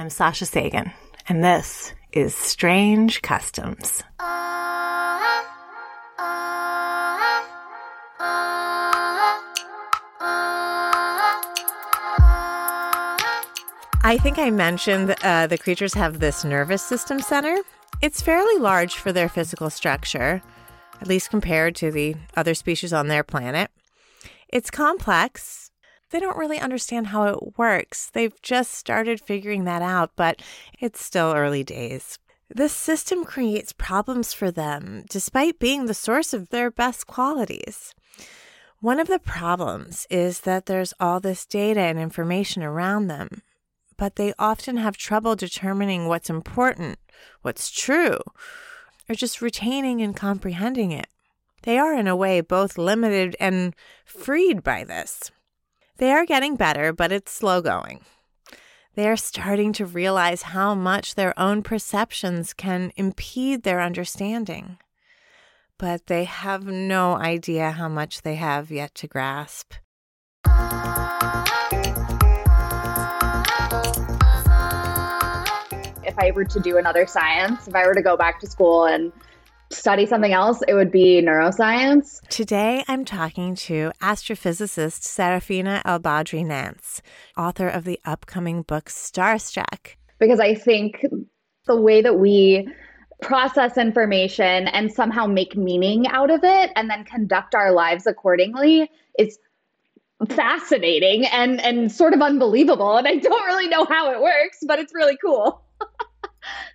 I'm Sasha Sagan, and this is Strange Customs. I think I mentioned uh, the creatures have this nervous system center. It's fairly large for their physical structure, at least compared to the other species on their planet. It's complex. They don't really understand how it works. They've just started figuring that out, but it's still early days. This system creates problems for them, despite being the source of their best qualities. One of the problems is that there's all this data and information around them, but they often have trouble determining what's important, what's true, or just retaining and comprehending it. They are, in a way, both limited and freed by this. They are getting better, but it's slow going. They are starting to realize how much their own perceptions can impede their understanding. But they have no idea how much they have yet to grasp. if I were to do another science, if I were to go back to school and study something else, it would be neuroscience. Today, I'm talking to astrophysicist Sarafina El Badry Nance, author of the upcoming book Starstruck. Because I think the way that we process information and somehow make meaning out of it and then conduct our lives accordingly is fascinating and and sort of unbelievable and I don't really know how it works but it's really cool.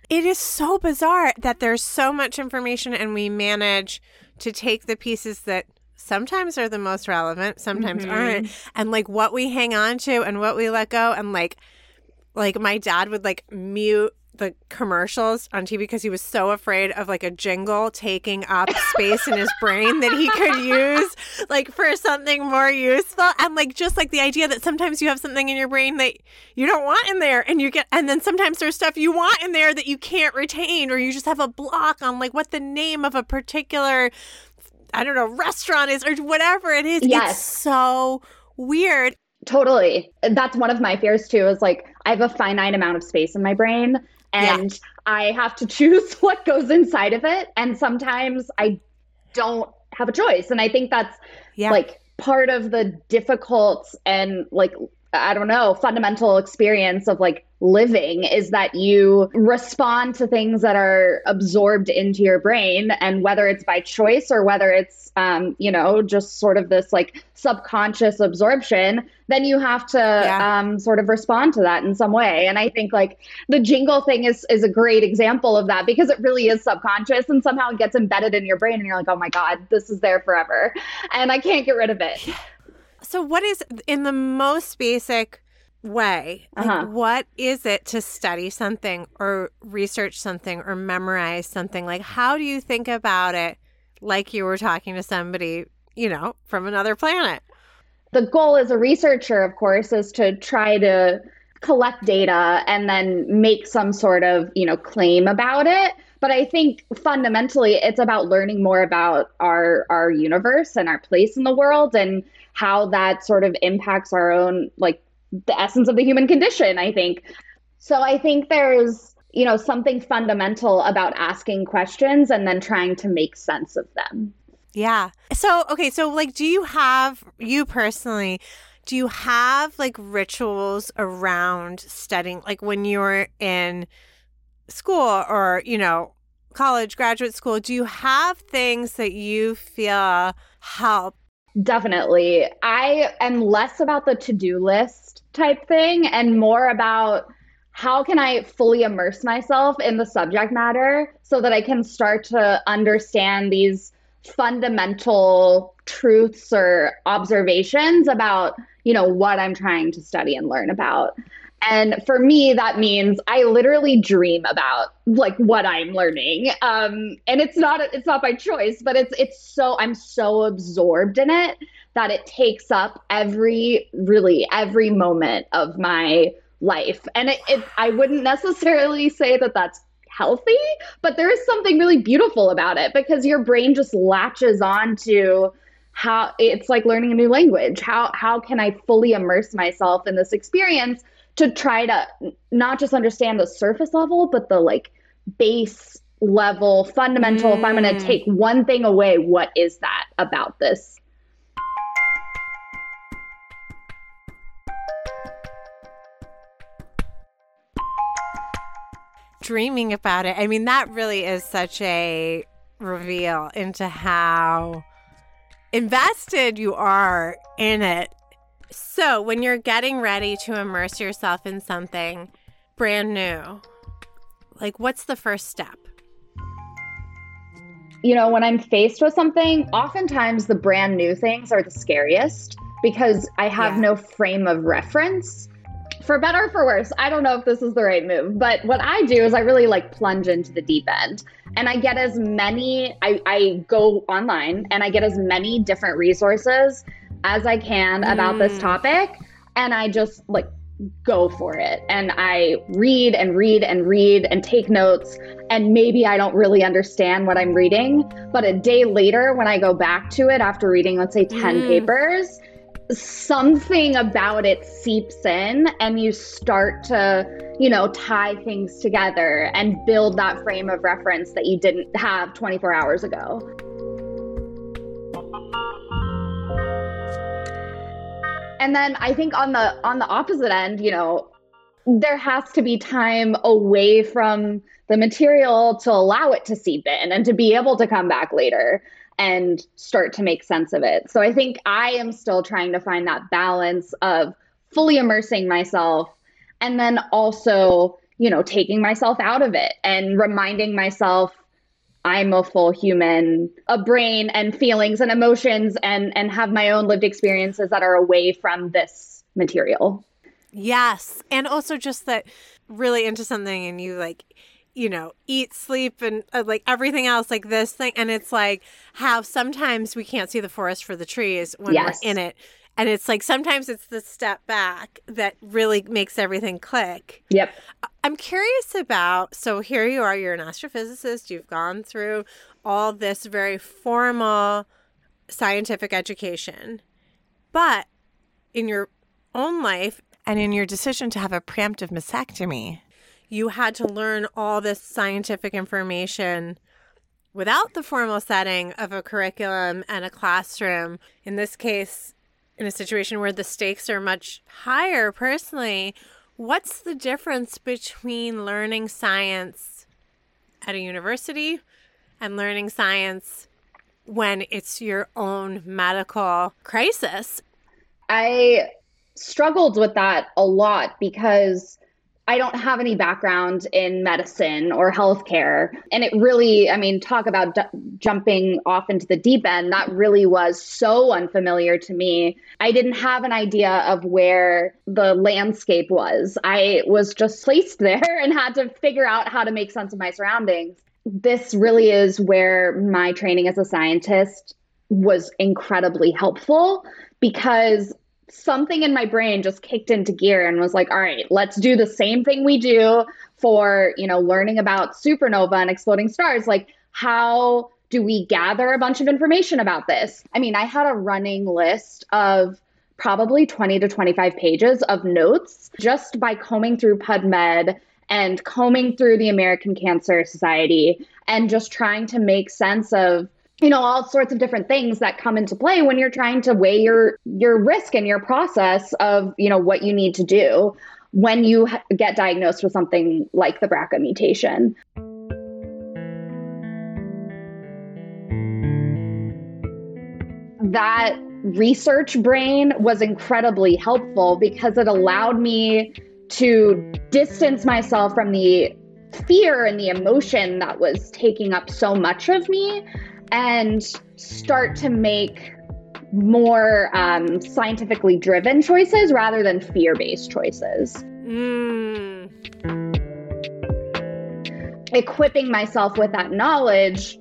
It is so bizarre that there's so much information and we manage to take the pieces that sometimes are the most relevant, sometimes mm-hmm. aren't, and like what we hang on to and what we let go and like like my dad would like mute the commercials on TV because he was so afraid of like a jingle taking up space in his brain that he could use like for something more useful. And like just like the idea that sometimes you have something in your brain that you don't want in there and you get and then sometimes there's stuff you want in there that you can't retain or you just have a block on like what the name of a particular I don't know, restaurant is or whatever it is. Yes. It's so weird. Totally. That's one of my fears too, is like I have a finite amount of space in my brain and yeah. I have to choose what goes inside of it. And sometimes I don't have a choice. And I think that's yeah. like part of the difficult and like I don't know, fundamental experience of like living is that you respond to things that are absorbed into your brain. And whether it's by choice or whether it's, um, you know, just sort of this like subconscious absorption, then you have to yeah. um, sort of respond to that in some way. And I think like the jingle thing is, is a great example of that because it really is subconscious and somehow it gets embedded in your brain and you're like, oh my God, this is there forever. And I can't get rid of it. So, what is in the most basic way? Like, uh-huh. what is it to study something or research something or memorize something? Like, how do you think about it like you were talking to somebody, you know, from another planet? The goal as a researcher, of course, is to try to collect data and then make some sort of, you know, claim about it. But I think fundamentally it's about learning more about our our universe and our place in the world and how that sort of impacts our own like the essence of the human condition, I think. So I think there's, you know, something fundamental about asking questions and then trying to make sense of them. Yeah. So, okay, so like do you have you personally do you have like rituals around studying like when you're in school or, you know, college, graduate school, do you have things that you feel help Definitely. I am less about the to do list type thing and more about how can I fully immerse myself in the subject matter so that I can start to understand these fundamental truths or observations about, you know, what I'm trying to study and learn about. And for me, that means I literally dream about like what I'm learning. Um, and it's not it's not by choice, but it's it's so I'm so absorbed in it that it takes up every really every moment of my life. And it, it I wouldn't necessarily say that that's healthy, but there is something really beautiful about it because your brain just latches on to how it's like learning a new language. How how can I fully immerse myself in this experience? To try to not just understand the surface level, but the like base level, fundamental. Mm. If I'm going to take one thing away, what is that about this? Dreaming about it. I mean, that really is such a reveal into how invested you are in it. So, when you're getting ready to immerse yourself in something brand new, like what's the first step? You know, when I'm faced with something, oftentimes the brand new things are the scariest because I have yeah. no frame of reference. For better or for worse, I don't know if this is the right move, but what I do is I really like plunge into the deep end and I get as many, I, I go online and I get as many different resources as I can about mm. this topic. And I just like go for it. And I read and read and read and take notes. And maybe I don't really understand what I'm reading. But a day later, when I go back to it after reading, let's say 10 mm. papers, something about it seeps in and you start to, you know, tie things together and build that frame of reference that you didn't have 24 hours ago. And then I think on the on the opposite end, you know, there has to be time away from the material to allow it to seep in and to be able to come back later and start to make sense of it. So I think I am still trying to find that balance of fully immersing myself and then also, you know, taking myself out of it and reminding myself I'm a full human, a brain and feelings and emotions and and have my own lived experiences that are away from this material. Yes. And also just that really into something and you like you know, eat, sleep, and uh, like everything else, like this thing. And it's like how sometimes we can't see the forest for the trees when yes. we're in it. And it's like sometimes it's the step back that really makes everything click. Yep. I'm curious about so here you are, you're an astrophysicist, you've gone through all this very formal scientific education. But in your own life and in your decision to have a preemptive mastectomy, you had to learn all this scientific information without the formal setting of a curriculum and a classroom. In this case, in a situation where the stakes are much higher, personally, what's the difference between learning science at a university and learning science when it's your own medical crisis? I struggled with that a lot because I don't have any background in medicine or healthcare. And it really, I mean, talk about d- jumping off into the deep end, that really was so unfamiliar to me. I didn't have an idea of where the landscape was. I was just placed there and had to figure out how to make sense of my surroundings. This really is where my training as a scientist was incredibly helpful because something in my brain just kicked into gear and was like, all right, let's do the same thing we do for, you know, learning about supernova and exploding stars. Like, how do we gather a bunch of information about this? I mean, I had a running list of probably 20 to 25 pages of notes just by combing through PubMed and combing through the American Cancer Society and just trying to make sense of you know all sorts of different things that come into play when you're trying to weigh your your risk and your process of you know what you need to do when you get diagnosed with something like the BRCA mutation. That research brain was incredibly helpful because it allowed me to distance myself from the fear and the emotion that was taking up so much of me and start to make more um, scientifically driven choices rather than fear based choices. Mm. Equipping myself with that knowledge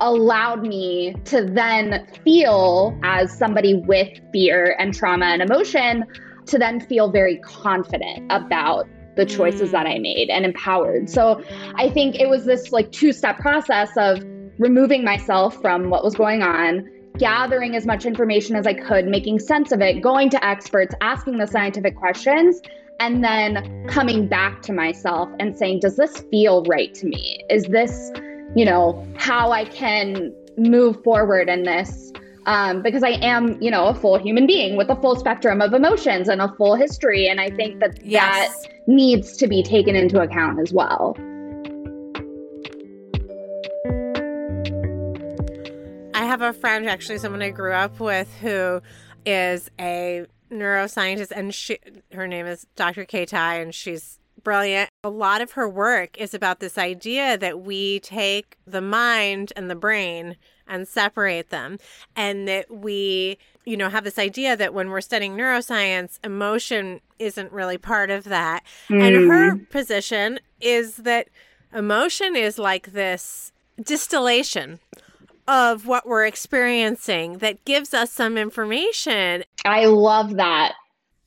allowed me to then feel, as somebody with fear and trauma and emotion, to then feel very confident about the choices mm. that I made and empowered. So I think it was this like two step process of removing myself from what was going on, gathering as much information as I could, making sense of it, going to experts, asking the scientific questions, and then coming back to myself and saying, does this feel right to me? Is this, you know, how I can move forward in this? Um, because I am, you know, a full human being with a full spectrum of emotions and a full history. And I think that yes. that needs to be taken into account as well. Have a friend, actually, someone I grew up with, who is a neuroscientist, and she her name is Dr. Kay Tye, and she's brilliant. A lot of her work is about this idea that we take the mind and the brain and separate them, and that we, you know, have this idea that when we're studying neuroscience, emotion isn't really part of that. Mm. And her mm. position is that emotion is like this distillation of what we're experiencing that gives us some information. I love that.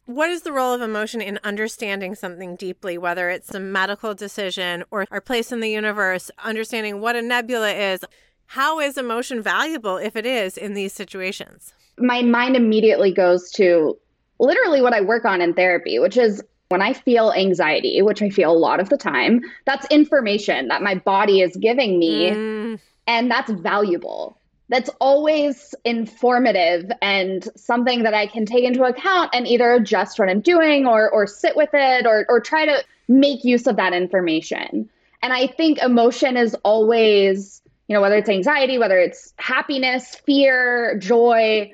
What is the role of emotion in understanding something deeply, whether it's a medical decision or our place in the universe, understanding what a nebula is? How is emotion valuable if it is in these situations? My mind immediately goes to literally what I work on in therapy, which is when I feel anxiety, which I feel a lot of the time, that's information that my body is giving me. Mm. And that's valuable. That's always informative and something that I can take into account and either adjust what I'm doing or, or sit with it or, or try to make use of that information. And I think emotion is always, you know, whether it's anxiety, whether it's happiness, fear, joy,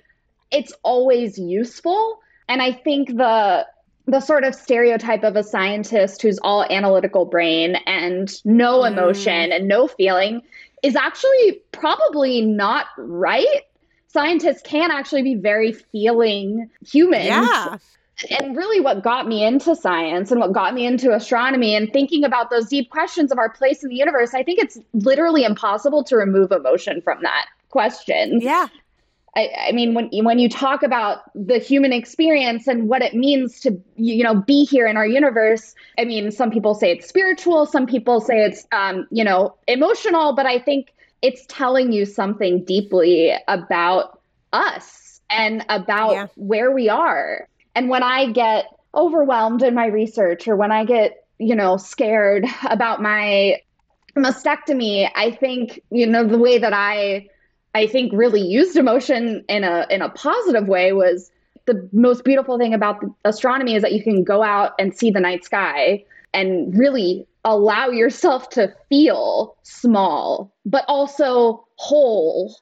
it's always useful. And I think the the sort of stereotype of a scientist who's all analytical brain and no mm. emotion mm. and no feeling is actually probably not right. Scientists can actually be very feeling humans. Yeah. And really, what got me into science and what got me into astronomy and thinking about those deep questions of our place in the universe, I think it's literally impossible to remove emotion from that question. Yeah. I, I, mean, when when you talk about the human experience and what it means to you know be here in our universe, I mean, some people say it's spiritual, some people say it's um, you know emotional, but I think it's telling you something deeply about us and about yeah. where we are. And when I get overwhelmed in my research, or when I get you know scared about my mastectomy, I think you know the way that I I think really used emotion in a in a positive way was the most beautiful thing about astronomy is that you can go out and see the night sky and really allow yourself to feel small but also whole.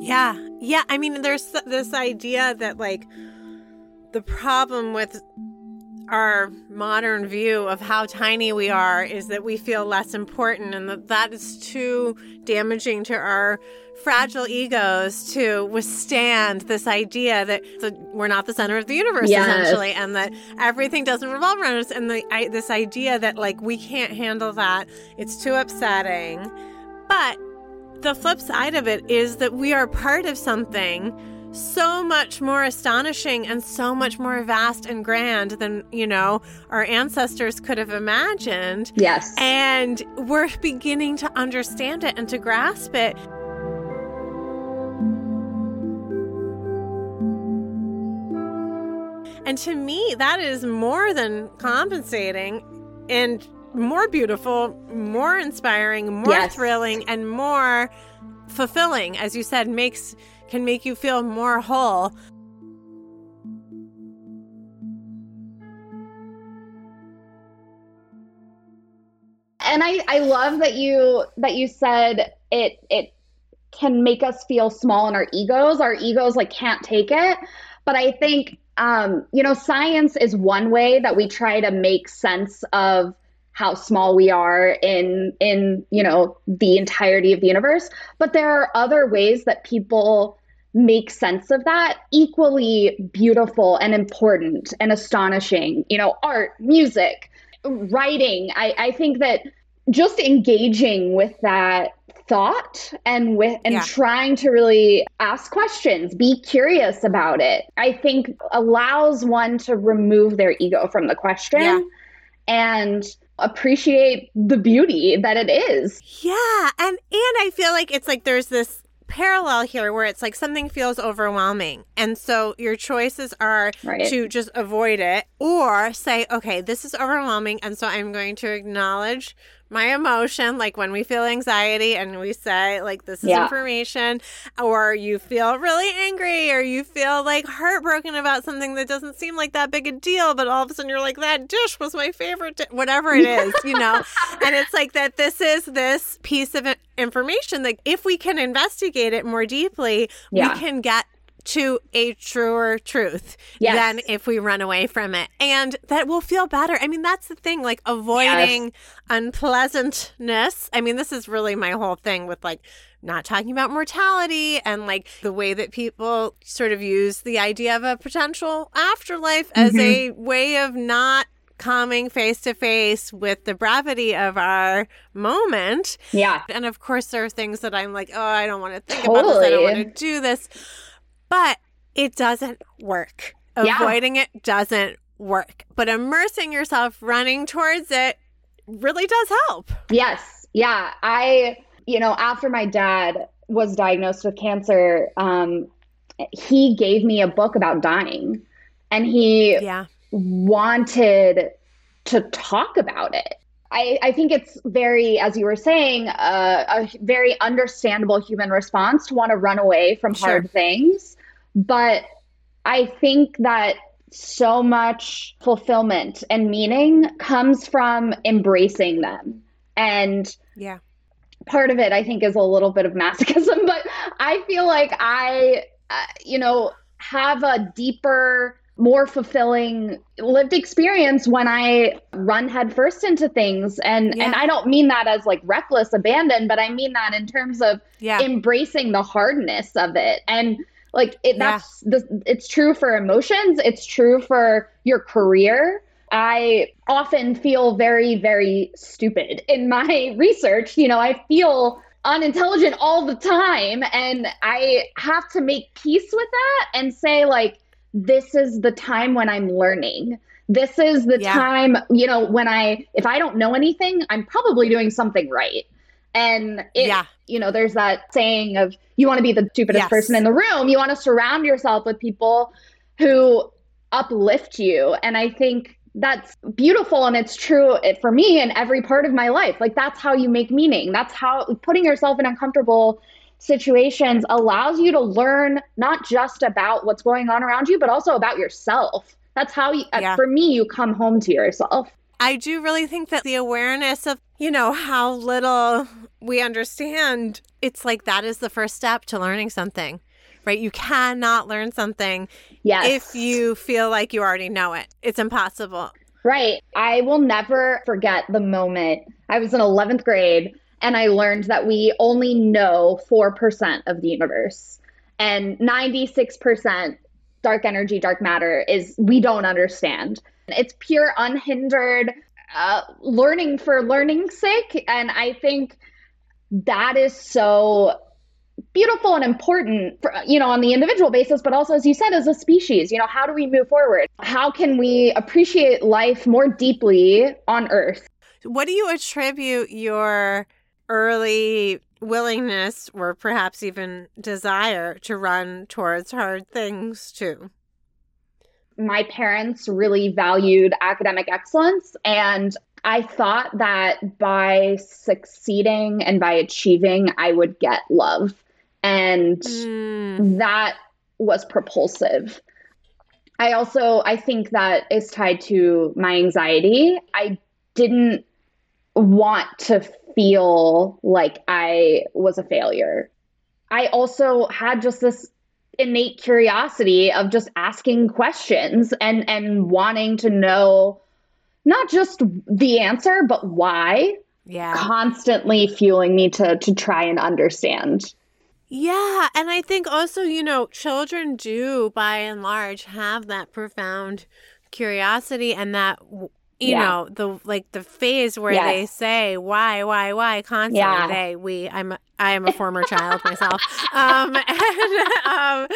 Yeah. Yeah, I mean there's this idea that like the problem with our modern view of how tiny we are is that we feel less important and that that is too damaging to our fragile egos to withstand this idea that we're not the center of the universe yes. essentially and that everything doesn't revolve around us and the, I, this idea that like we can't handle that it's too upsetting but the flip side of it is that we are part of something so much more astonishing and so much more vast and grand than, you know, our ancestors could have imagined. Yes. And we're beginning to understand it and to grasp it. And to me, that is more than compensating and more beautiful, more inspiring, more yes. thrilling, and more fulfilling. As you said, makes can make you feel more whole. And I, I love that you that you said it it can make us feel small in our egos. Our egos like can't take it. But I think um, you know, science is one way that we try to make sense of how small we are in in you know the entirety of the universe but there are other ways that people make sense of that equally beautiful and important and astonishing you know art music writing i, I think that just engaging with that thought and with and yeah. trying to really ask questions be curious about it i think allows one to remove their ego from the question yeah. and appreciate the beauty that it is. Yeah, and and I feel like it's like there's this parallel here where it's like something feels overwhelming. And so your choices are right. to just avoid it or say, okay, this is overwhelming. And so I'm going to acknowledge my emotion, like when we feel anxiety and we say, like, this is yeah. information, or you feel really angry, or you feel like heartbroken about something that doesn't seem like that big a deal, but all of a sudden you're like, that dish was my favorite, di-, whatever it is, you know? and it's like that this is this piece of information that if we can investigate it more deeply, yeah. we can get to a truer truth yes. than if we run away from it. And that will feel better. I mean, that's the thing, like avoiding yes. unpleasantness. I mean, this is really my whole thing with like not talking about mortality and like the way that people sort of use the idea of a potential afterlife mm-hmm. as a way of not coming face to face with the brevity of our moment. Yeah. And of course, there are things that I'm like, oh, I don't want to think totally. about this. I don't want to do this but it doesn't work. Yeah. Avoiding it doesn't work. But immersing yourself running towards it really does help. Yes. Yeah. I, you know, after my dad was diagnosed with cancer, um, he gave me a book about dying and he yeah. wanted to talk about it. I, I think it's very, as you were saying, uh, a very understandable human response to want to run away from sure. hard things. But I think that so much fulfillment and meaning comes from embracing them. And yeah. Part of it, I think, is a little bit of masochism, but I feel like I, uh, you know, have a deeper more fulfilling lived experience when I run headfirst into things. And yeah. and I don't mean that as like reckless abandon, but I mean that in terms of yeah. embracing the hardness of it. And like it, that's yeah. the, it's true for emotions. It's true for your career. I often feel very, very stupid in my research. You know, I feel unintelligent all the time. And I have to make peace with that and say, like, this is the time when I'm learning. This is the yeah. time, you know, when I, if I don't know anything, I'm probably doing something right. And it, yeah. you know, there's that saying of you want to be the stupidest yes. person in the room. You want to surround yourself with people who uplift you. And I think that's beautiful and it's true eh, for me in every part of my life. Like that's how you make meaning. That's how putting yourself in uncomfortable situations allows you to learn not just about what's going on around you, but also about yourself. That's how, you, eh, yeah. for me, you come home to yourself. I do really think that the awareness of, you know, how little we understand, it's like that is the first step to learning something, right? You cannot learn something yes. if you feel like you already know it. It's impossible. Right. I will never forget the moment I was in 11th grade and I learned that we only know 4% of the universe. And 96% dark energy, dark matter is we don't understand. It's pure, unhindered uh, learning for learning's sake. And I think that is so beautiful and important for, you know on the individual basis but also as you said as a species you know how do we move forward? How can we appreciate life more deeply on earth? What do you attribute your early willingness or perhaps even desire to run towards hard things to my parents really valued academic excellence and I thought that by succeeding and by achieving, I would get love. And mm. that was propulsive. I also I think that is tied to my anxiety. I didn't want to feel like I was a failure. I also had just this innate curiosity of just asking questions and and wanting to know not just the answer but why yeah constantly fueling me to to try and understand yeah and i think also you know children do by and large have that profound curiosity and that you Yeah. know the like the phase where Yes. they say why why why constantly Yeah. they we i'm i am a former child myself um and um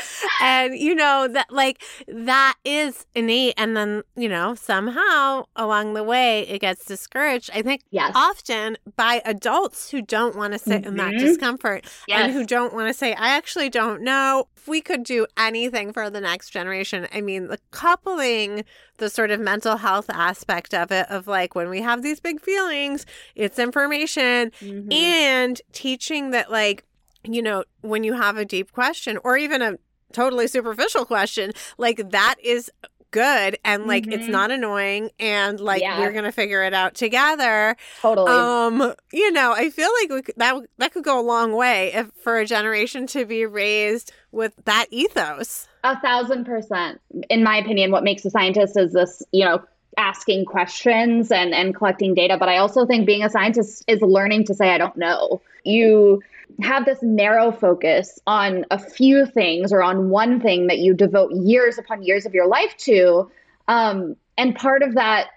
and you know that like that is innate and then you know somehow along the way it gets discouraged i think Yes. often by adults who don't want to sit in that Mhm. discomfort and who don't want to say, I actually don't know. If we could do anything for the next generation, I mean, the coupling the sort of mental health aspect of it, of like when we have these big feelings, it's information, Mhm. and teaching that, like, you know, when you have a deep question or even a totally superficial question, like that is good and like it's Mhm. not annoying and like Yeah. we're gonna figure it out together totally. um, you know, I feel like we could, that that could go a long way if for a generation to be raised with that ethos. A thousand percent. In my opinion, what makes a scientist is this, you know, asking questions and, and collecting data. But I also think being a scientist is learning to say, I don't know. You have this narrow focus on a few things or on one thing that you devote years upon years of your life to. Um, and part of that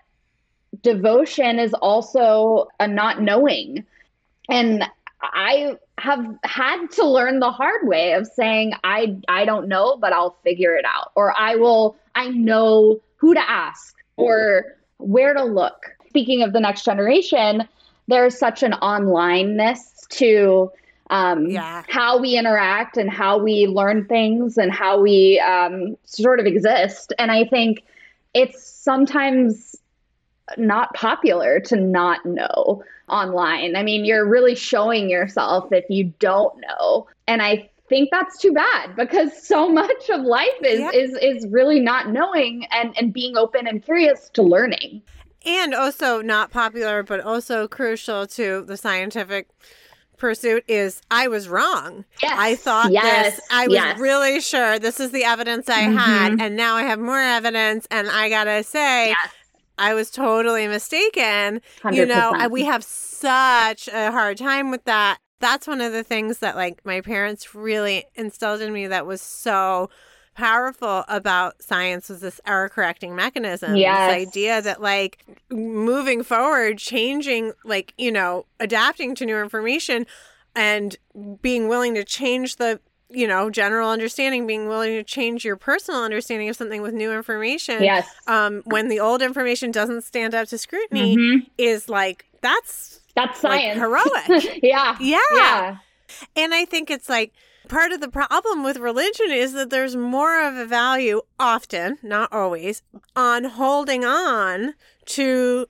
devotion is also a not knowing. And I have had to learn the hard way of saying I I don't know, but I'll figure it out, or I will I know who to ask or where to look. Speaking of the next generation, there's such an onlineness to um, Yeah. how we interact and how we learn things and how we um, sort of exist. And I think it's sometimes not popular to not know online. I mean, you're really showing yourself if you don't know. And I think that's too bad because so much of life is Yeah. is is really not knowing and and being open and curious to learning. And also not popular, but also crucial to the scientific pursuit is I was wrong. Yes. I thought yes. this. I was yes. really sure this is the evidence I had, Mhm. and now I have more evidence, and I gotta say, Yes. I was totally mistaken. You know, 100%. We have such a hard time with that. That's one of the things that like my parents really instilled in me that was so powerful about science was this error correcting mechanism. Yes. This idea that like moving forward, changing like, you know, adapting to new information and being willing to change the you know, general understanding, being willing to change your personal understanding of something with new information Yes. um, when the old information doesn't stand up to scrutiny Mhm. is like that's That's like science. heroic. yeah. yeah. Yeah. And I think it's like part of the problem with religion is that there's more of a value often, not always, on holding on to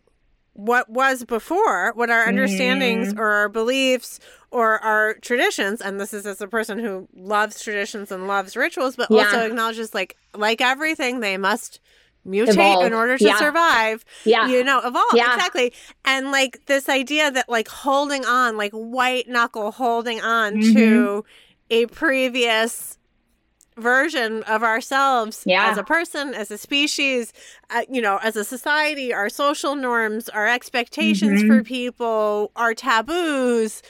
what was before, what our understandings or our beliefs or our traditions, and this is as a person who loves traditions and loves rituals, but Yeah. also acknowledges like like everything, they must mutate Evolve. in order to Yeah. survive Yeah. you know evolve Yeah. exactly and like this idea that like holding on like white knuckle holding on Mhm. to a previous version of ourselves Yeah. as a person as a species uh, you know as a society our social norms our expectations Mhm. for people our taboos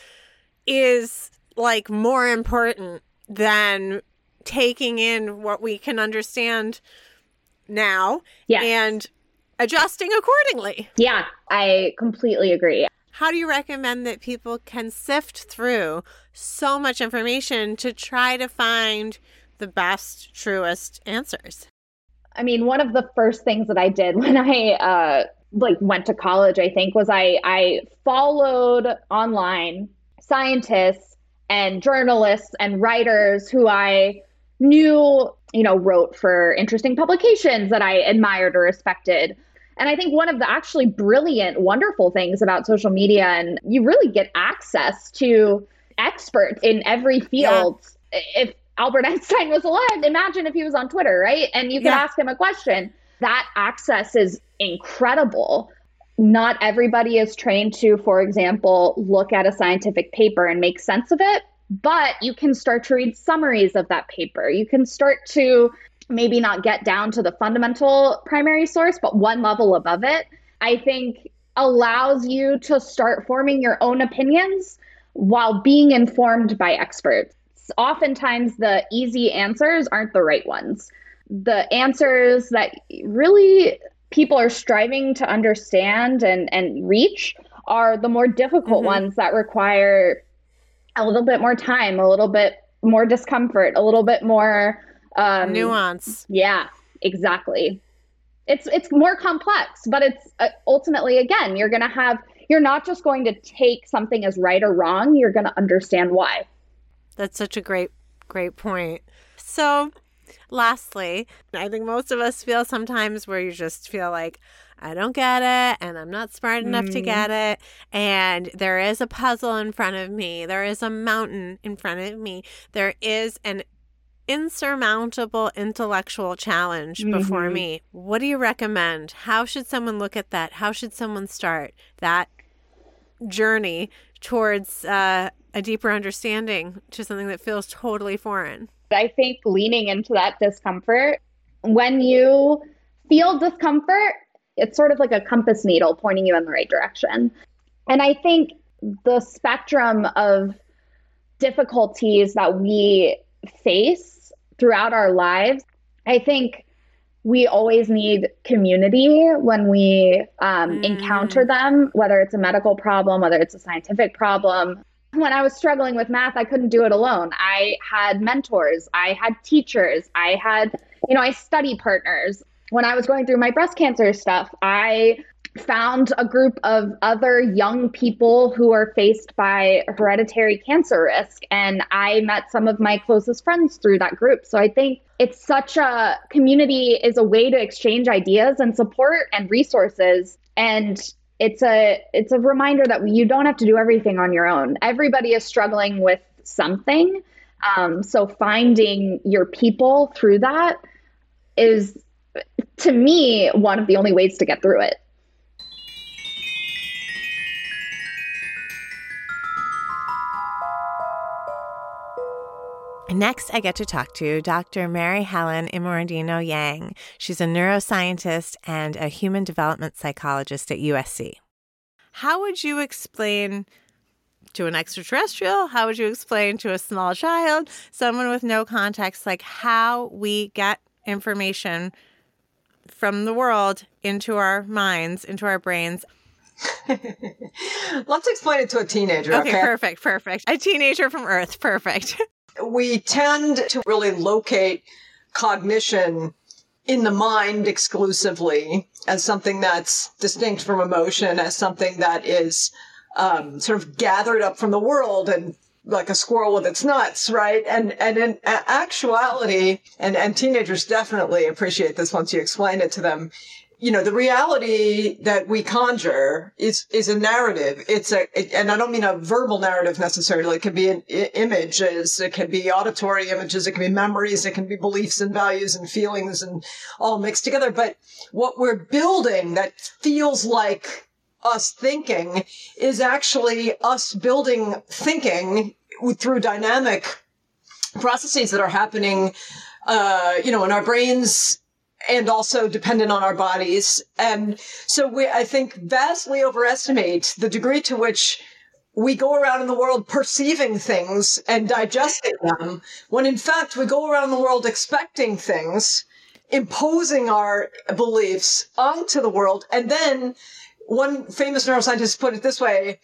is like more important than taking in what we can understand now Yeah. and adjusting accordingly. Yeah. I completely agree. How do you recommend that people can sift through so much information to try to find the best, truest answers? I mean, one of the first things that I did when I uh, like went to college, I think, was I I followed online scientists and journalists and writers who I knew, you know, wrote for interesting publications that I admired or respected. And I think one of the actually brilliant, wonderful things about social media, and you really get access to experts in every field. If Albert Einstein was alive, imagine if he was on Twitter, right? And you could Yeah. ask him a question. That access is incredible. Not everybody is trained to, for example, look at a scientific paper and make sense of it, but you can start to read summaries of that paper. You can start to maybe not get down to the fundamental primary source, but one level above it. I think allows you to start forming your own opinions while being informed by experts. Oftentimes, the easy answers aren't the right ones. The answers that really people are striving to understand and, and reach are the more difficult mm-hmm. ones that require a little bit more time, a little bit more discomfort, a little bit more um, nuance. Yeah, exactly. It's it's more complex, but it's uh, ultimately again you're going to have you're not just going to take something as right or wrong. You're going to understand why. That's such a great great point. So, lastly, I think most of us feel sometimes where you just feel like I don't get it and I'm not smart enough mm. to get it. And there is a puzzle in front of me. There is a mountain in front of me. There is an insurmountable intellectual challenge mm-hmm. before me. What do you recommend? How should someone look at that? How should someone start that journey towards uh, a deeper understanding to something that feels totally foreign? I think leaning into that discomfort, when you feel discomfort, it's sort of like a compass needle pointing you in the right direction. And I think the spectrum of difficulties that we face throughout our lives, I think we always need community when we um, mm. encounter them, whether it's a medical problem, whether it's a scientific problem. When I was struggling with math, I couldn't do it alone. I had mentors, I had teachers, I had, you know, I study partners when I was going through my breast cancer stuff, I found a group of other young people who are faced by hereditary cancer risk. And I met some of my closest friends through that group. So I think it's such a community is a way to exchange ideas and support and resources. And it's a it's a reminder that you don't have to do everything on your own. Everybody is struggling with something. Um, so finding your people through that is to me, one of the only ways to get through it. Next, I get to talk to Dr. Mary Helen Immordino Yang. She's a neuroscientist and a human development psychologist at USC. How would you explain to an extraterrestrial? How would you explain to a small child, someone with no context, like how we get information from the world into our minds, into our brains. Let's explain it to a teenager. Okay, okay, perfect, perfect. A teenager from Earth, perfect. we tend to really locate cognition in the mind exclusively as something that's distinct from emotion, as something that is um, sort of gathered up from the world and like a squirrel with its nuts, right? And and in actuality, and and teenagers definitely appreciate this once you explain it to them. You know, the reality that we conjure is is a narrative. It's a, it, and I don't mean a verbal narrative necessarily. It can be an, I- images, it can be auditory images, it can be memories, it can be beliefs and values and feelings and all mixed together. But what we're building that feels like us thinking is actually us building thinking through dynamic processes that are happening, uh, you know, in our brains and also dependent on our bodies. And so we, I think, vastly overestimate the degree to which we go around in the world perceiving things and digesting them, when in fact we go around the world expecting things, imposing our beliefs onto the world, and then one famous neuroscientist put it this way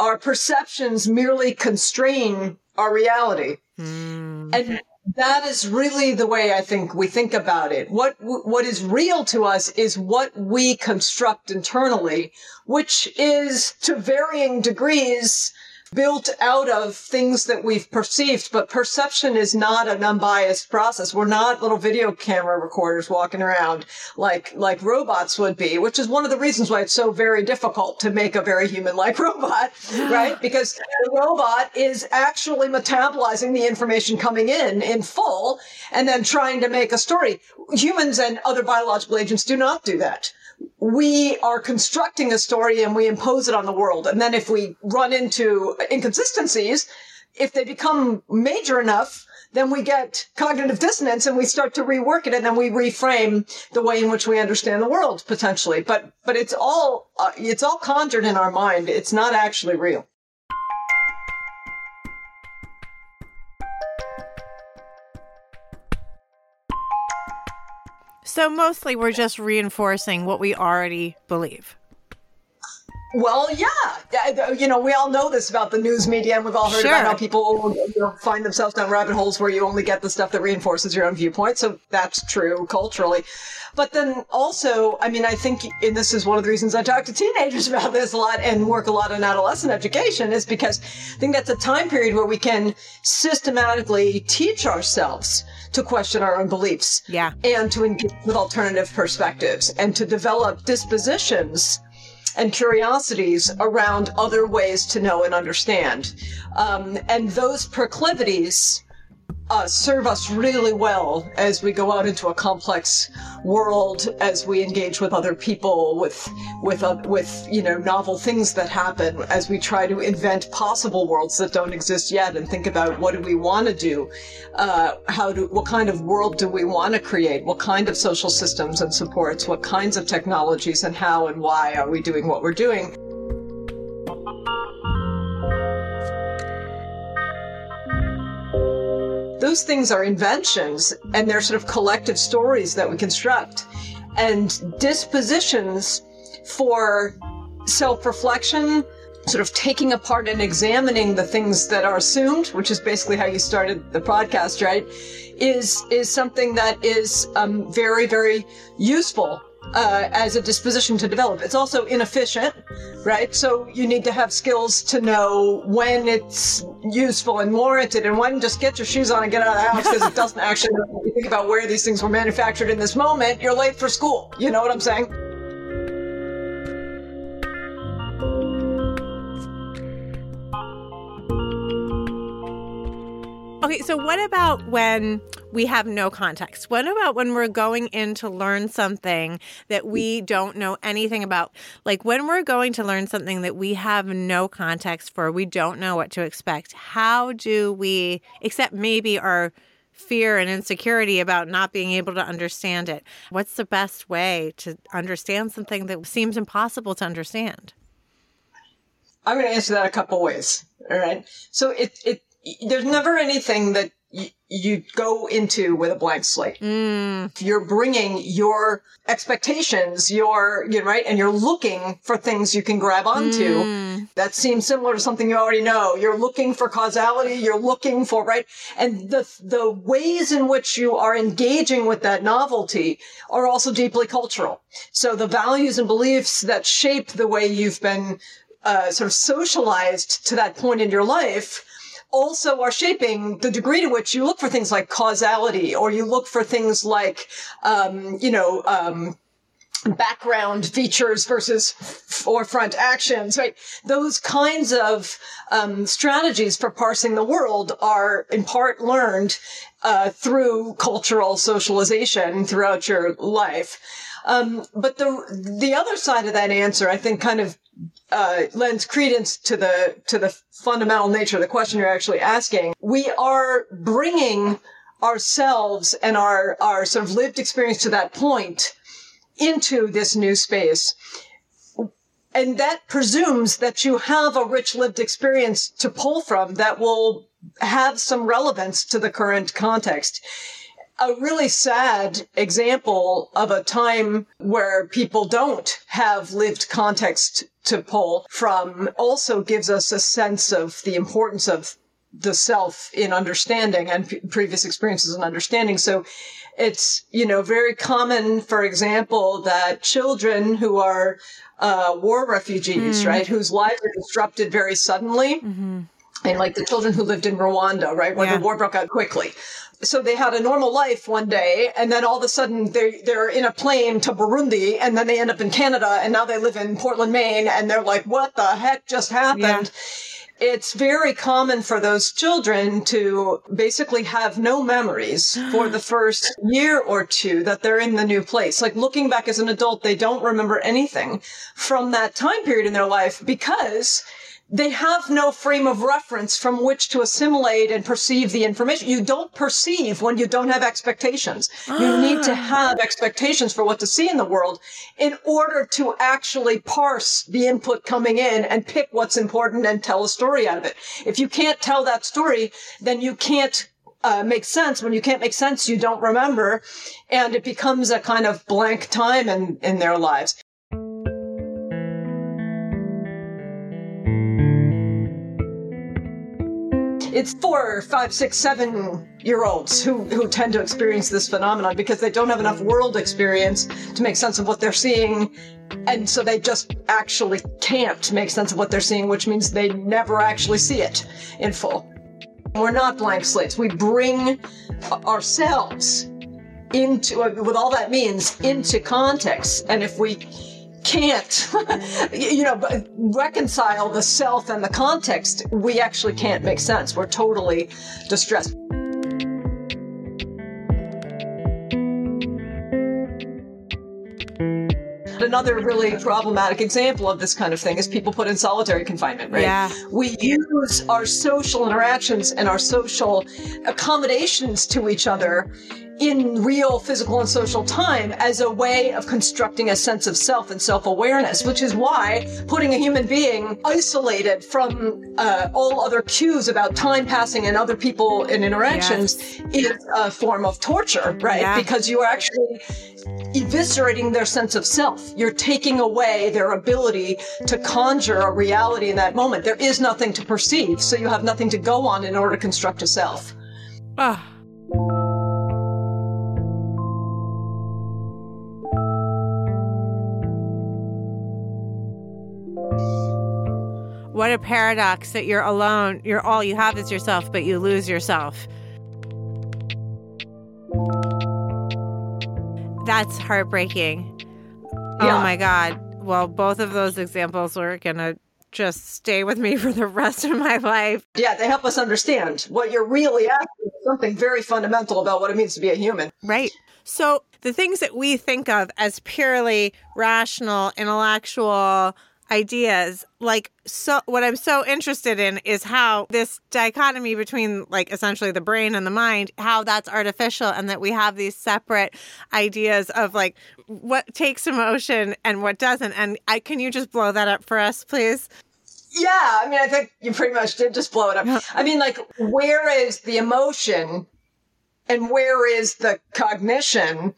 our perceptions merely constrain our reality. Mm. And that is really the way I think we think about it. What, what is real to us is what we construct internally, which is to varying degrees built out of things that we've perceived, but perception is not an unbiased process. We're not little video camera recorders walking around like, like robots would be, which is one of the reasons why it's so very difficult to make a very human-like robot, right? Because the robot is actually metabolizing the information coming in in full and then trying to make a story. Humans and other biological agents do not do that we are constructing a story and we impose it on the world. And then if we run into inconsistencies, if they become major enough, then we get cognitive dissonance and we start to rework it and then we reframe the way in which we understand the world potentially. But, but it's all, uh, it's all conjured in our mind. It's not actually real. So mostly we're just reinforcing what we already believe. Well, yeah. Uh, you know, we all know this about the news media, and we've all heard Sure. about how people you know, find themselves down rabbit holes where you only get the stuff that reinforces your own viewpoint. So that's true culturally. But then also, I mean, I think, and this is one of the reasons I talk to teenagers about this a lot and work a lot on adolescent education, is because I think that's a time period where we can systematically teach ourselves to question our own beliefs Yeah. and to engage with alternative perspectives and to develop dispositions and curiosities around other ways to know and understand. Um, and those proclivities uh, serve us really well as we go out into a complex world, as we engage with other people, with with uh, with you know novel things that happen, as we try to invent possible worlds that don't exist yet, and think about what do we want to do, uh, how do what kind of world do we want to create, what kind of social systems and supports, what kinds of technologies, and how and why are we doing what we're doing. Those things are inventions and they're sort of collective stories that we construct. And dispositions for self-reflection sort of taking apart and examining the things that are assumed which is basically how you started the podcast right is is something that is um, very very useful uh, as a disposition to develop. It's also inefficient, right? So you need to have skills to know when it's useful and warranted, and when just get your shoes on and get out of the house because it doesn't actually. Think about where these things were manufactured in this moment, you're late for school. You know what I'm saying? Okay, so what about when we have no context? What about when we're going in to learn something that we don't know anything about? Like when we're going to learn something that we have no context for, we don't know what to expect. How do we, except maybe our fear and insecurity about not being able to understand it? What's the best way to understand something that seems impossible to understand? I'm going to answer that a couple ways. All right. So it it there's never anything that y- you go into with a blank slate. Mm, You're bringing your expectations, your you know, right, and you're looking for things you can grab onto mm, that seems similar to something you already know. You're looking for causality. You're looking for right, and the the ways in which you are engaging with that novelty are also deeply cultural. So the values and beliefs that shape the way you've been uh, sort of socialized to that point in your life also are shaping the degree to which you look for things like causality or you look for things like um, you know um, background features versus forefront actions, right? Those kinds of um, strategies for parsing the world are in part learned uh, through cultural socialization throughout your life. Um, but the the other side of that answer, I think, kind of uh, lends credence to the to the fundamental nature of the question you're actually asking. We are bringing ourselves and our our sort of lived experience to that point into this new space. And that presumes that you have a rich lived experience to pull from that will have some relevance to the current context. A really sad example of a time where people don't have lived context to pull from also gives us a sense of the importance of the self in understanding and p- previous experiences and understanding. So it's, you know, very common, for example, that children who are uh, war refugees, right, whose lives are disrupted very suddenly, and like the children who lived in Rwanda, right, when Yeah. the war broke out quickly. So they had a normal life one day, and then all of a sudden they they're in a plane to Burundi, and then they end up in Canada, and now they live in Portland, Maine, and they're like, "What the heck just happened?" It's very common for those children to basically have no memories for the first year or two that they're in the new place. Like looking back as an adult, they don't remember anything from that time period in their life because they have no frame of reference from which to assimilate and perceive the information. You don't perceive when you don't have expectations. You need to have expectations for what to see in the world in order to actually parse the input coming in and pick what's important and tell a story out of it. If you can't tell that story, then you can't uh, make sense. When you can't make sense, you don't remember. And it becomes a kind of blank time in, in their lives. It's four, five, six, seven year olds who, who tend to experience this phenomenon because they don't have enough world experience to make sense of what they're seeing. And so they just actually can't make sense of what they're seeing, which means they never actually see it in full. We're not blank slates. We bring ourselves into, with all that means, into context. And if we can't, you know, reconcile the self and the context, we actually can't make sense. We're totally distressed. Another really problematic example of this kind of thing is people put in solitary confinement, right? Yeah. We use our social interactions and our social accommodations to each other in real physical and social time as a way of constructing a sense of self and self-awareness, which is why putting a human being isolated from uh, all other cues about time passing and other people and interactions yes. is a form of torture, right? Yeah. Because you are actually eviscerating their sense of self. You're taking away their ability to conjure a reality in that moment. There is nothing to perceive, so you have nothing to go on in order to construct a self. Ah. What a paradox that you're alone. You're all you have is yourself, but you lose yourself. That's heartbreaking. Oh yeah. Oh my God. Well, both of those examples are going to just stay with me for the rest of my life. Yeah, they help us understand what you're really asking something very fundamental about what it means to be a human. Right. So, the things that we think of as purely rational, intellectual, ideas like so what i'm so interested in is how this dichotomy between like essentially the brain and the mind how that's artificial and that we have these separate ideas of like what takes emotion and what doesn't. And i can you just blow that up for us please? Yeah i mean i think you pretty much did just blow it up. I mean like where is the emotion and where is the cognition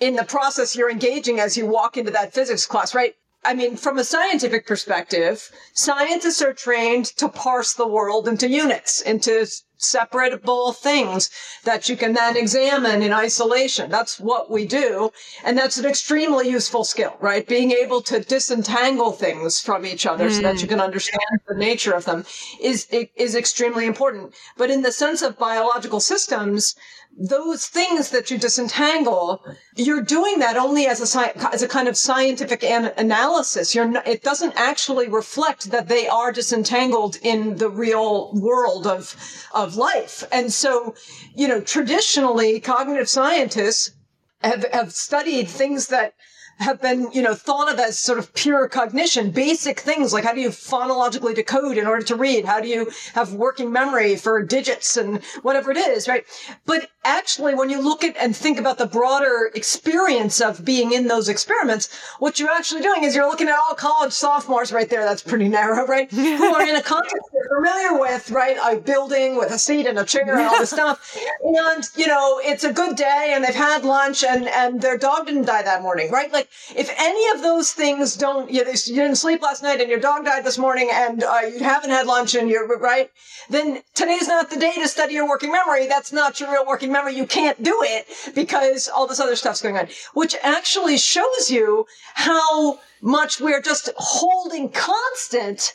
in the process you're engaging as you walk into that physics class right I mean, from a scientific perspective, scientists are trained to parse the world into units, into separable things that you can then examine in isolation. That's what we do. And that's an extremely useful skill, right? Being able to disentangle things from each other mm. so that you can understand the nature of them is, is extremely important. But in the sense of biological systems, those things that you disentangle, you're doing that only as a sci- as a kind of scientific an- analysis. You're it doesn't actually reflect that they are disentangled in the real world of of life. And so, you know, traditionally, cognitive scientists have have studied things that have been, you know, thought of as sort of pure cognition, basic things like how do you phonologically decode in order to read? How do you have working memory for digits and whatever it is, right? But actually, when you look at and think about the broader experience of being in those experiments, what you're actually doing is you're looking at all college sophomores right there. That's pretty narrow, right? Who are in a context they're familiar with, right? A building with a seat and a chair and all this stuff. And, you know, it's a good day and they've had lunch and, and their dog didn't die that morning, right? Like, if any of those things don't, you, you didn't sleep last night and your dog died this morning and uh, you haven't had lunch and you're right, then today's not the day to study your working memory. That's not your real working memory. You can't do it because all this other stuff's going on, which actually shows you how much we're just holding constant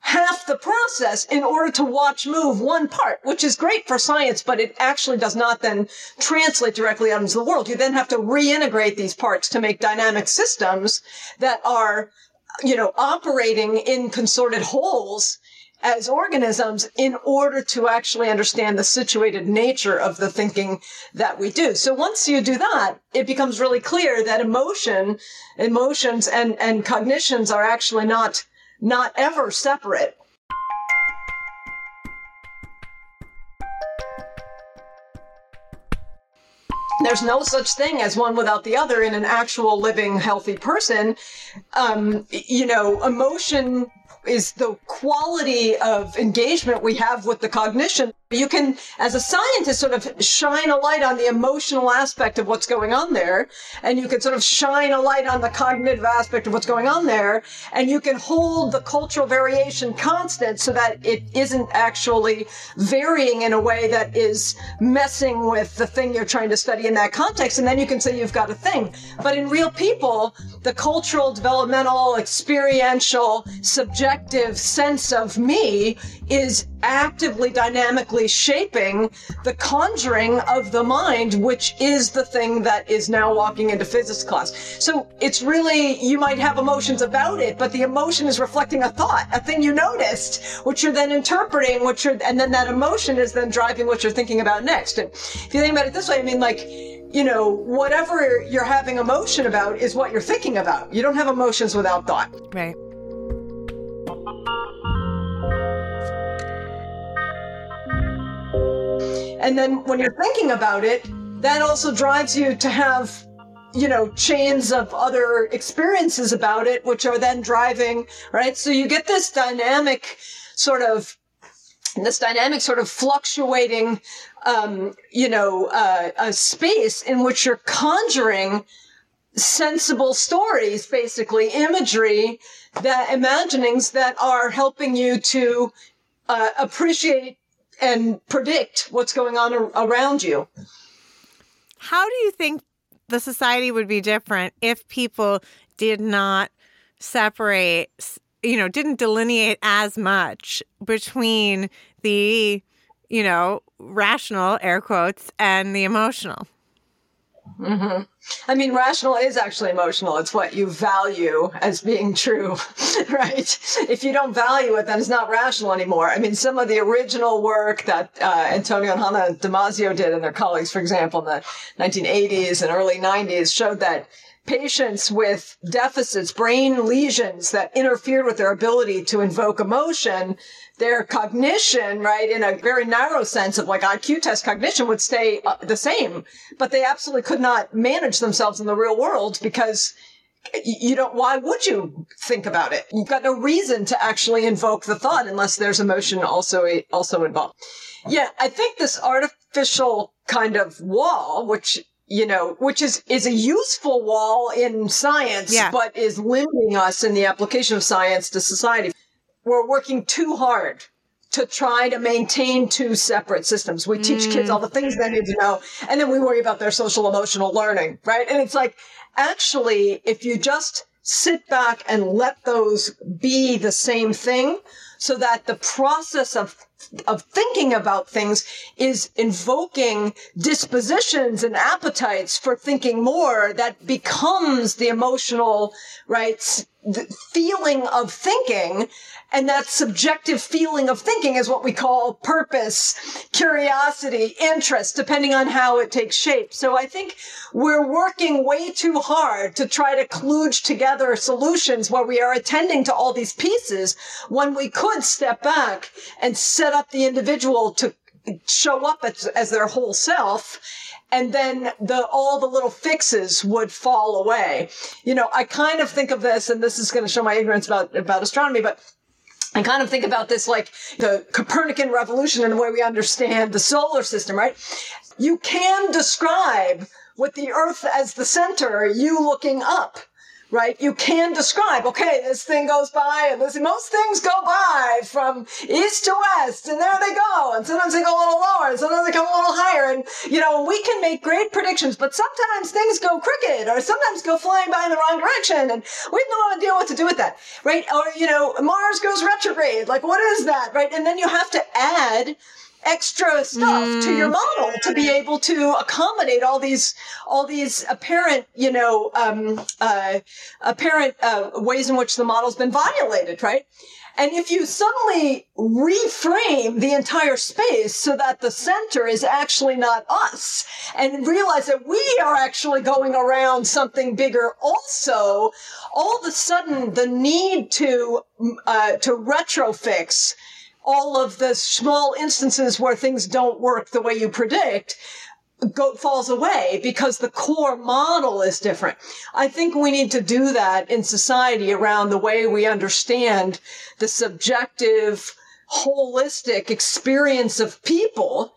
half the process in order to watch move one part, which is great for science, but it actually does not then translate directly out into the world. You then have to reintegrate these parts to make dynamic systems that are, you know, operating in consorted wholes as organisms in order to actually understand the situated nature of the thinking that we do. So once you do that, it becomes really clear that emotion, emotions and, and cognitions are actually not not ever separate. There's no such thing as one without the other in an actual living healthy person. Um, you know, emotion is the quality of engagement we have with the cognition. You can, as a scientist, sort of shine a light on the emotional aspect of what's going on there, and you can sort of shine a light on the cognitive aspect of what's going on there, and you can hold the cultural variation constant so that it isn't actually varying in a way that is messing with the thing you're trying to study in that context, and then you can say you've got a thing. But in real people, the cultural, developmental, experiential, subjective sense of me is actively, dynamically shaping the conjuring of the mind, which is the thing that is now walking into physics class. So it's really, you might have emotions about it, but the emotion is reflecting a thought, a thing you noticed, which you're then interpreting, which you're, and then that emotion is then driving what you're thinking about next. And if you think about it this way, I mean, like, you know, whatever you're having emotion about is what you're thinking about. You don't have emotions without thought. Right. And then when you're thinking about it, that also drives you to have, you know, chains of other experiences about it, which are then driving, right? So you get this dynamic sort of, this dynamic sort of fluctuating, um, you know, uh, a space in which you're conjuring sensible stories, basically imagery that imaginings that are helping you to uh, appreciate and predict what's going on around you. How do you think the society would be different if people did not separate, you know, didn't delineate as much between the, you know, rational air quotes and the emotional? Mm-hmm. I mean, rational is actually emotional. It's what you value as being true, right? If you don't value it, then it's not rational anymore. I mean, some of the original work that uh, Antonio and Hanna Damasio did and their colleagues, for example, in the 1980s and early 90s, showed that patients with deficits, brain lesions that interfered with their ability to invoke emotion, their cognition, right, in a very narrow sense of like IQ test cognition would stay uh, the same, but they absolutely could not manage themselves in the real world because you don't, why would you think about it? You've got no reason to actually invoke the thought unless there's emotion also, also involved. Yeah, I think this artificial kind of wall, which you know, which is, is a useful wall in science, yeah. but is limiting us in the application of science to society. We're working too hard to try to maintain two separate systems. We teach mm. kids all the things they need to know, and then we worry about their social emotional learning, right? And it's like, actually, if you just sit back and let those be the same thing, so that the process of of thinking about things is invoking dispositions and appetites for thinking more that becomes the emotional right feeling of thinking and that subjective feeling of thinking is what we call purpose, curiosity, interest, depending on how it takes shape. So I think we're working way too hard to try to kludge together solutions where we are attending to all these pieces when we could step back and set up the individual to show up as, as their whole self and then the all the little fixes would fall away. You know, I kind of think of this, and this is going to show my ignorance about about astronomy, but I kind of think about this like the Copernican revolution and the way we understand the solar system, right? You can describe with the Earth as the center, you looking up right? You can describe, okay, this thing goes by and this, most things go by from east to west and there they go. And sometimes they go a little lower and sometimes they come a little higher. And, you know, we can make great predictions, but sometimes things go crooked or sometimes go flying by in the wrong direction. And we have no idea what to do with that, right? Or, you know, Mars goes retrograde. Like, what is that, right? And then you have to add extra stuff mm. to your mm. model to be able to accommodate all these all these apparent you know um, uh, apparent uh, ways in which the model's been violated right and if you suddenly reframe the entire space so that the center is actually not us and realize that we are actually going around something bigger also, all of a sudden the need to, uh, to retrofix all of the small instances where things don't work the way you predict go, falls away because the core model is different. I think we need to do that in society around the way we understand the subjective holistic experience of people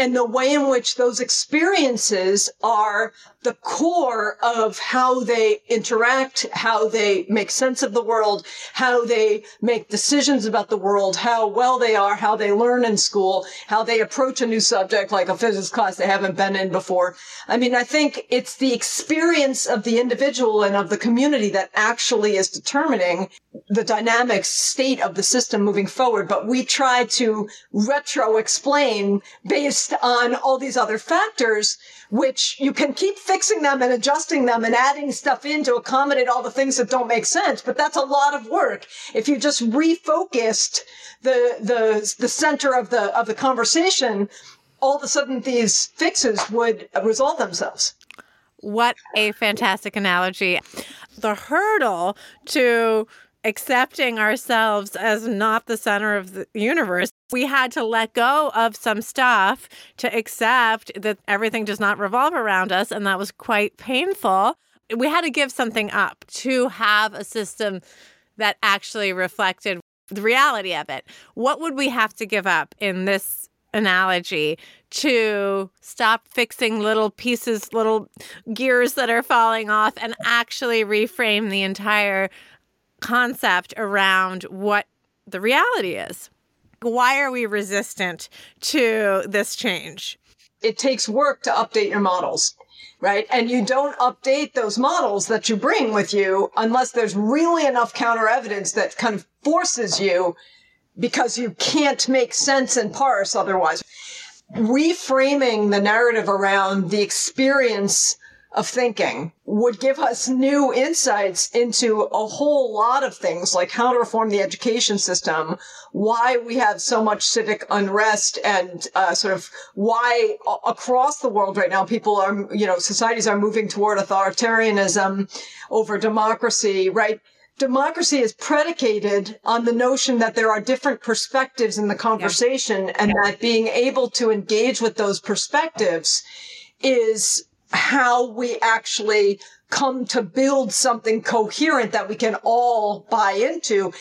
and the way in which those experiences are the core of how they interact, how they make sense of the world, how they make decisions about the world, how well they are, how they learn in school, how they approach a new subject like a physics class they haven't been in before. I mean, I think it's the experience of the individual and of the community that actually is determining the dynamic state of the system moving forward. But we try to retro explain based on all these other factors which you can keep fixing them and adjusting them and adding stuff in to accommodate all the things that don't make sense. But that's a lot of work. If you just refocused the, the, the center of the, of the conversation, all of a sudden these fixes would resolve themselves. What a fantastic analogy. The hurdle to accepting ourselves as not the center of the universe. We had to let go of some stuff to accept that everything does not revolve around us. And that was quite painful. We had to give something up to have a system that actually reflected the reality of it. What would we have to give up in this analogy to stop fixing little pieces, little gears that are falling off, and actually reframe the entire concept around what the reality is. Why are we resistant to this change? It takes work to update your models, right? And you don't update those models that you bring with you unless there's really enough counter evidence that kind of forces you because you can't make sense and parse otherwise. Reframing the narrative around the experience of thinking would give us new insights into a whole lot of things like how to reform the education system, why we have so much civic unrest and uh, sort of why across the world right now people are, you know, societies are moving toward authoritarianism over democracy, right? Democracy is predicated on the notion that there are different perspectives in the conversation yeah. and yeah. that being able to engage with those perspectives is how we actually come to build something coherent that we can all buy into.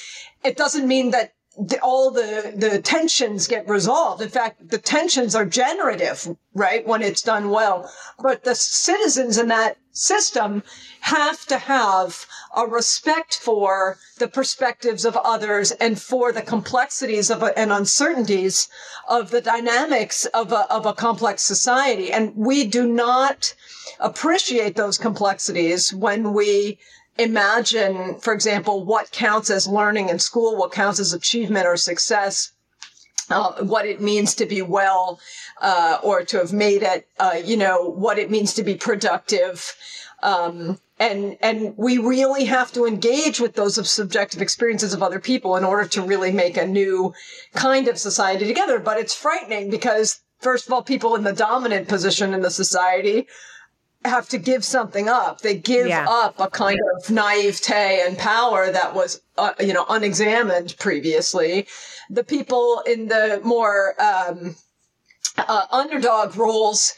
It doesn't mean that the, all the, the tensions get resolved. In fact, the tensions are generative, right? When it's done well. But the citizens in that system have to have a respect for the perspectives of others and for the complexities of a, and uncertainties of the dynamics of a, of a complex society. And we do not appreciate those complexities when we imagine, for example, what counts as learning in school, what counts as achievement or success, uh, what it means to be well uh, or to have made it, uh, you know, what it means to be productive. Um, and and we really have to engage with those subjective experiences of other people in order to really make a new kind of society together. But it's frightening because first of all, people in the dominant position in the society have to give something up. They give yeah. up a kind of naivete and power that was, uh, you know, unexamined previously. The people in the more um, uh, underdog roles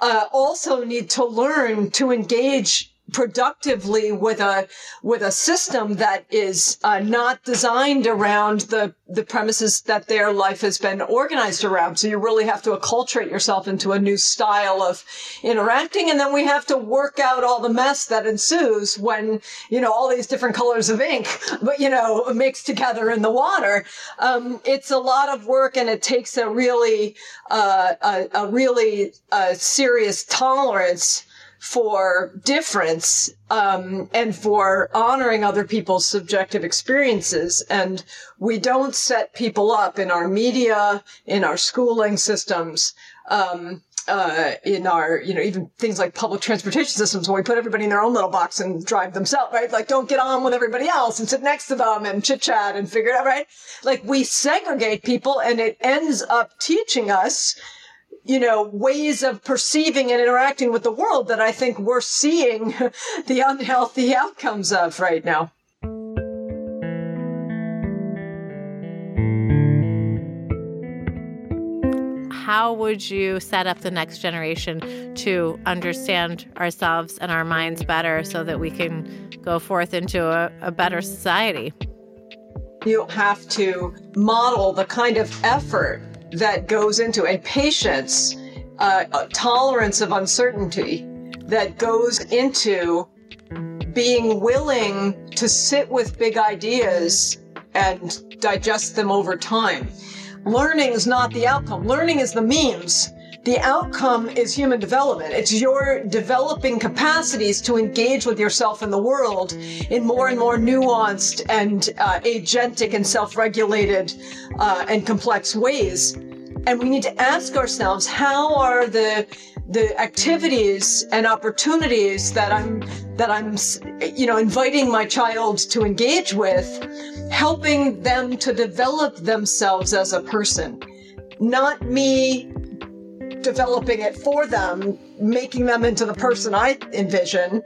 uh, also need to learn to engage productively with a with a system that is uh, not designed around the the premises that their life has been organized around. So you really have to acculturate yourself into a new style of interacting, and then we have to work out all the mess that ensues when you know all these different colors of ink, but you know mixed together in the water. Um, it's a lot of work, and it takes a really uh, a, a really uh, serious tolerance for difference um, and for honoring other people's subjective experiences. And we don't set people up in our media, in our schooling systems, um, uh, in our, you know, even things like public transportation systems where we put everybody in their own little box and drive themselves, right? Like, don't get on with everybody else and sit next to them and chit chat and figure it out, right? Like, we segregate people and it ends up teaching us you know, ways of perceiving and interacting with the world that I think we're seeing the unhealthy outcomes of right now. How would you set up the next generation to understand ourselves and our minds better so that we can go forth into a, a better society? You have to model the kind of effort that goes into and patience, uh, tolerance of uncertainty that goes into being willing to sit with big ideas and digest them over time. Learning is not the outcome. Learning is the means. The outcome is human development. It's your developing capacities to engage with yourself and the world in more and more nuanced and uh, agentic and self-regulated uh, and complex ways. And we need to ask ourselves, how are the the activities and opportunities that I'm that I'm you know inviting my child to engage with helping them to develop themselves as a person not me developing it for them making them into the person I envision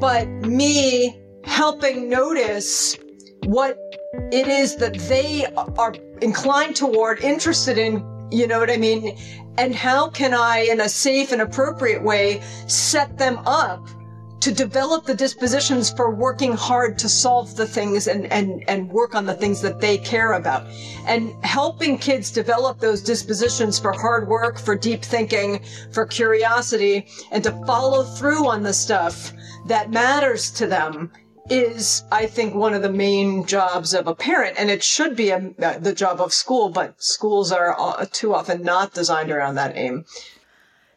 but me helping notice what it is that they are inclined toward interested in you know what I mean? And how can I, in a safe and appropriate way, set them up to develop the dispositions for working hard to solve the things and, and, and work on the things that they care about. And helping kids develop those dispositions for hard work, for deep thinking, for curiosity, and to follow through on the stuff that matters to them is, I think, one of the main jobs of a parent, and it should be a, the job of school, but schools are uh, too often not designed around that aim.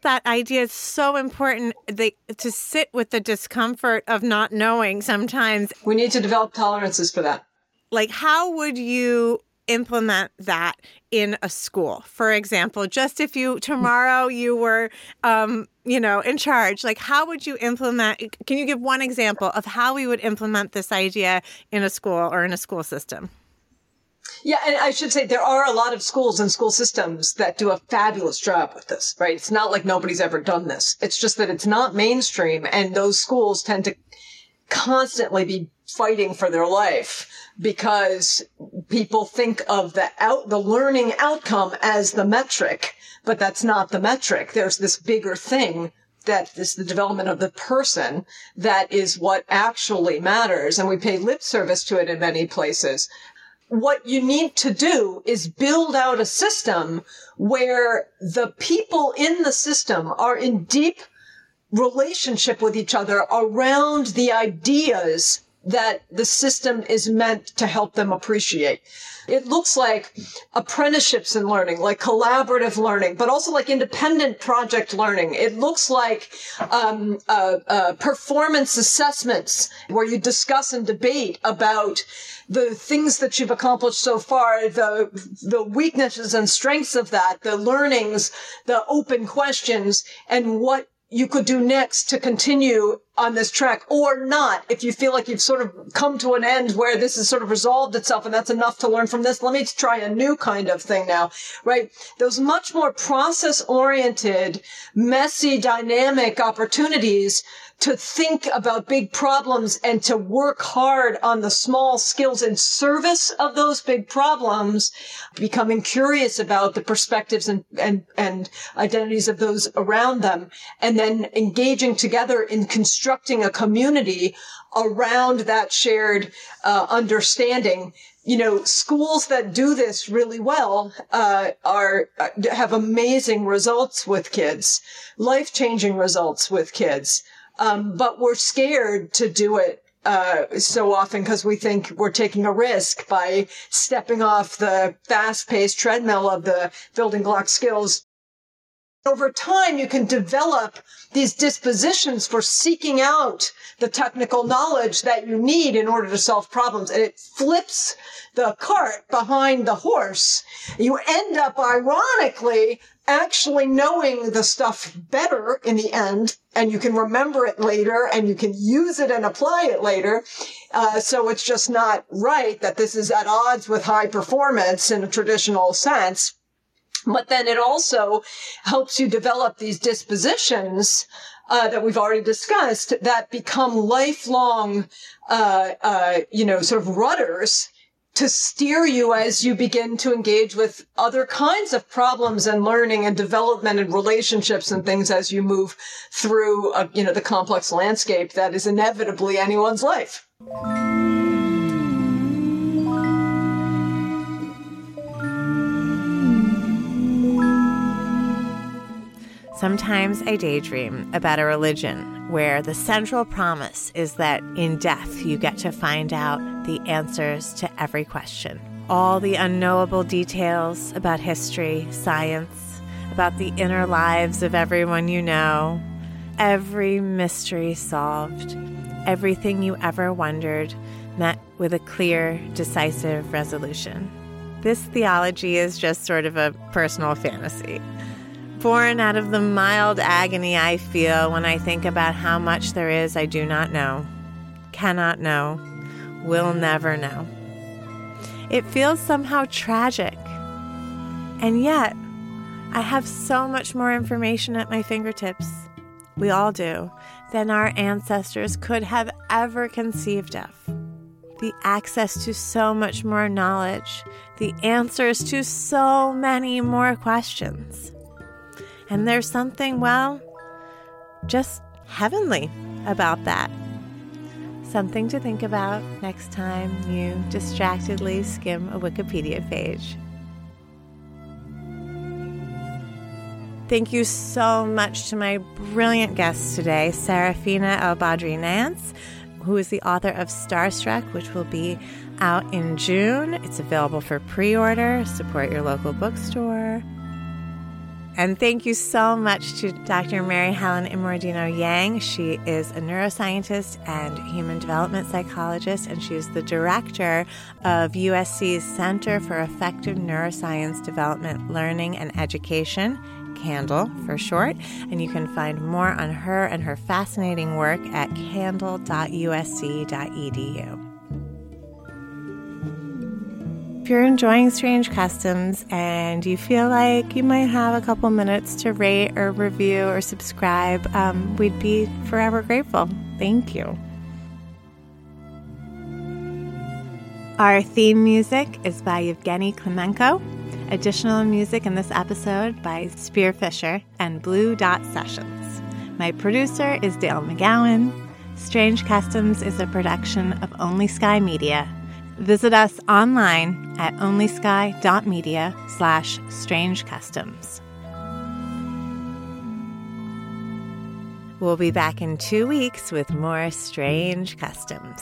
That idea is so important they, to sit with the discomfort of not knowing sometimes. We need to develop tolerances for that. Like, how would you implement that in a school for example just if you tomorrow you were um, you know in charge like how would you implement can you give one example of how we would implement this idea in a school or in a school system yeah, and I should say there are a lot of schools and school systems that do a fabulous job with this, right? It's not like nobody's ever done this. It's just that it's not mainstream and those schools tend to constantly be fighting for their life because people think of the out, the learning outcome as the metric, but that's not the metric. There's this bigger thing that is the development of the person that is what actually matters. And we pay lip service to it in many places. What you need to do is build out a system where the people in the system are in deep relationship with each other around the ideas that the system is meant to help them appreciate. It looks like apprenticeships in learning, like collaborative learning, but also like independent project learning. It looks like um, uh, uh, performance assessments where you discuss and debate about the things that you've accomplished so far, the the weaknesses and strengths of that, the learnings, the open questions, and what you could do next to continue on this track or not. If you feel like you've sort of come to an end where this has sort of resolved itself and that's enough to learn from this, let me try a new kind of thing now, right? Those much more process oriented, messy, dynamic opportunities to think about big problems and to work hard on the small skills in service of those big problems, becoming curious about the perspectives and, and, and identities of those around them, and then engaging together in constructing a community around that shared uh, understanding you know, schools that do this really well uh, are uh, have amazing results with kids, life changing results with kids. Um, but we're scared to do it uh, so often because we think we're taking a risk by stepping off the fast paced treadmill of the building block skills. Over time, you can develop these dispositions for seeking out the technical knowledge that you need in order to solve problems. And it flips the cart behind the horse. You end up, ironically, actually knowing the stuff better in the end and you can remember it later and you can use it and apply it later. Uh, so it's just not right that this is at odds with high performance in a traditional sense. But then it also helps you develop these dispositions uh, that we've already discussed that become lifelong, uh, uh you know, sort of rudders to steer you as you begin to engage with other kinds of problems and learning and development and relationships and things as you move through, a, you know, the complex landscape that is inevitably anyone's life. Sometimes I daydream about a religion where the central promise is that in death you get to find out the answers to every question. All the unknowable details about history, science, about the inner lives of everyone you know, every mystery solved, everything you ever wondered met with a clear, decisive resolution. This theology is just sort of a personal fantasy born out of the mild agony I feel when I think about how much there is I do not know, cannot know, will never know. It feels somehow tragic. And yet, I have so much more information at my fingertips. We all do, than our ancestors could have ever conceived of. The access to so much more knowledge, the answers to so many more questions. And there's something, well, just heavenly about that. Something to think about next time you distractedly skim a Wikipedia page. Thank you so much to my brilliant guests today, Sarafina El Badry Nance, who is the author of Starstruck, which will be out in June. It's available for pre order. Support your local bookstore. And thank you so much to Dr. Mary Helen Immordino Yang. She is a neuroscientist and human development psychologist, and she's the director of USC's Center for Affective Neuroscience Development, Learning, and Education. CANDLE for short, and you can find more on her and her fascinating work at candle.usc.edu. you're enjoying Strange Customs and you feel like you might have a couple minutes to rate or review or subscribe, um, we'd be forever grateful. Thank you. Our theme music is by Evgeny Klimenko. Additional music in this episode by Spear Fisher and Blue Dot Sessions. My producer is Dale McGowan. Strange Customs is a production of Only Sky Media Visit us online at onlysky.media slash strange customs. We'll be back in two weeks with more strange customs.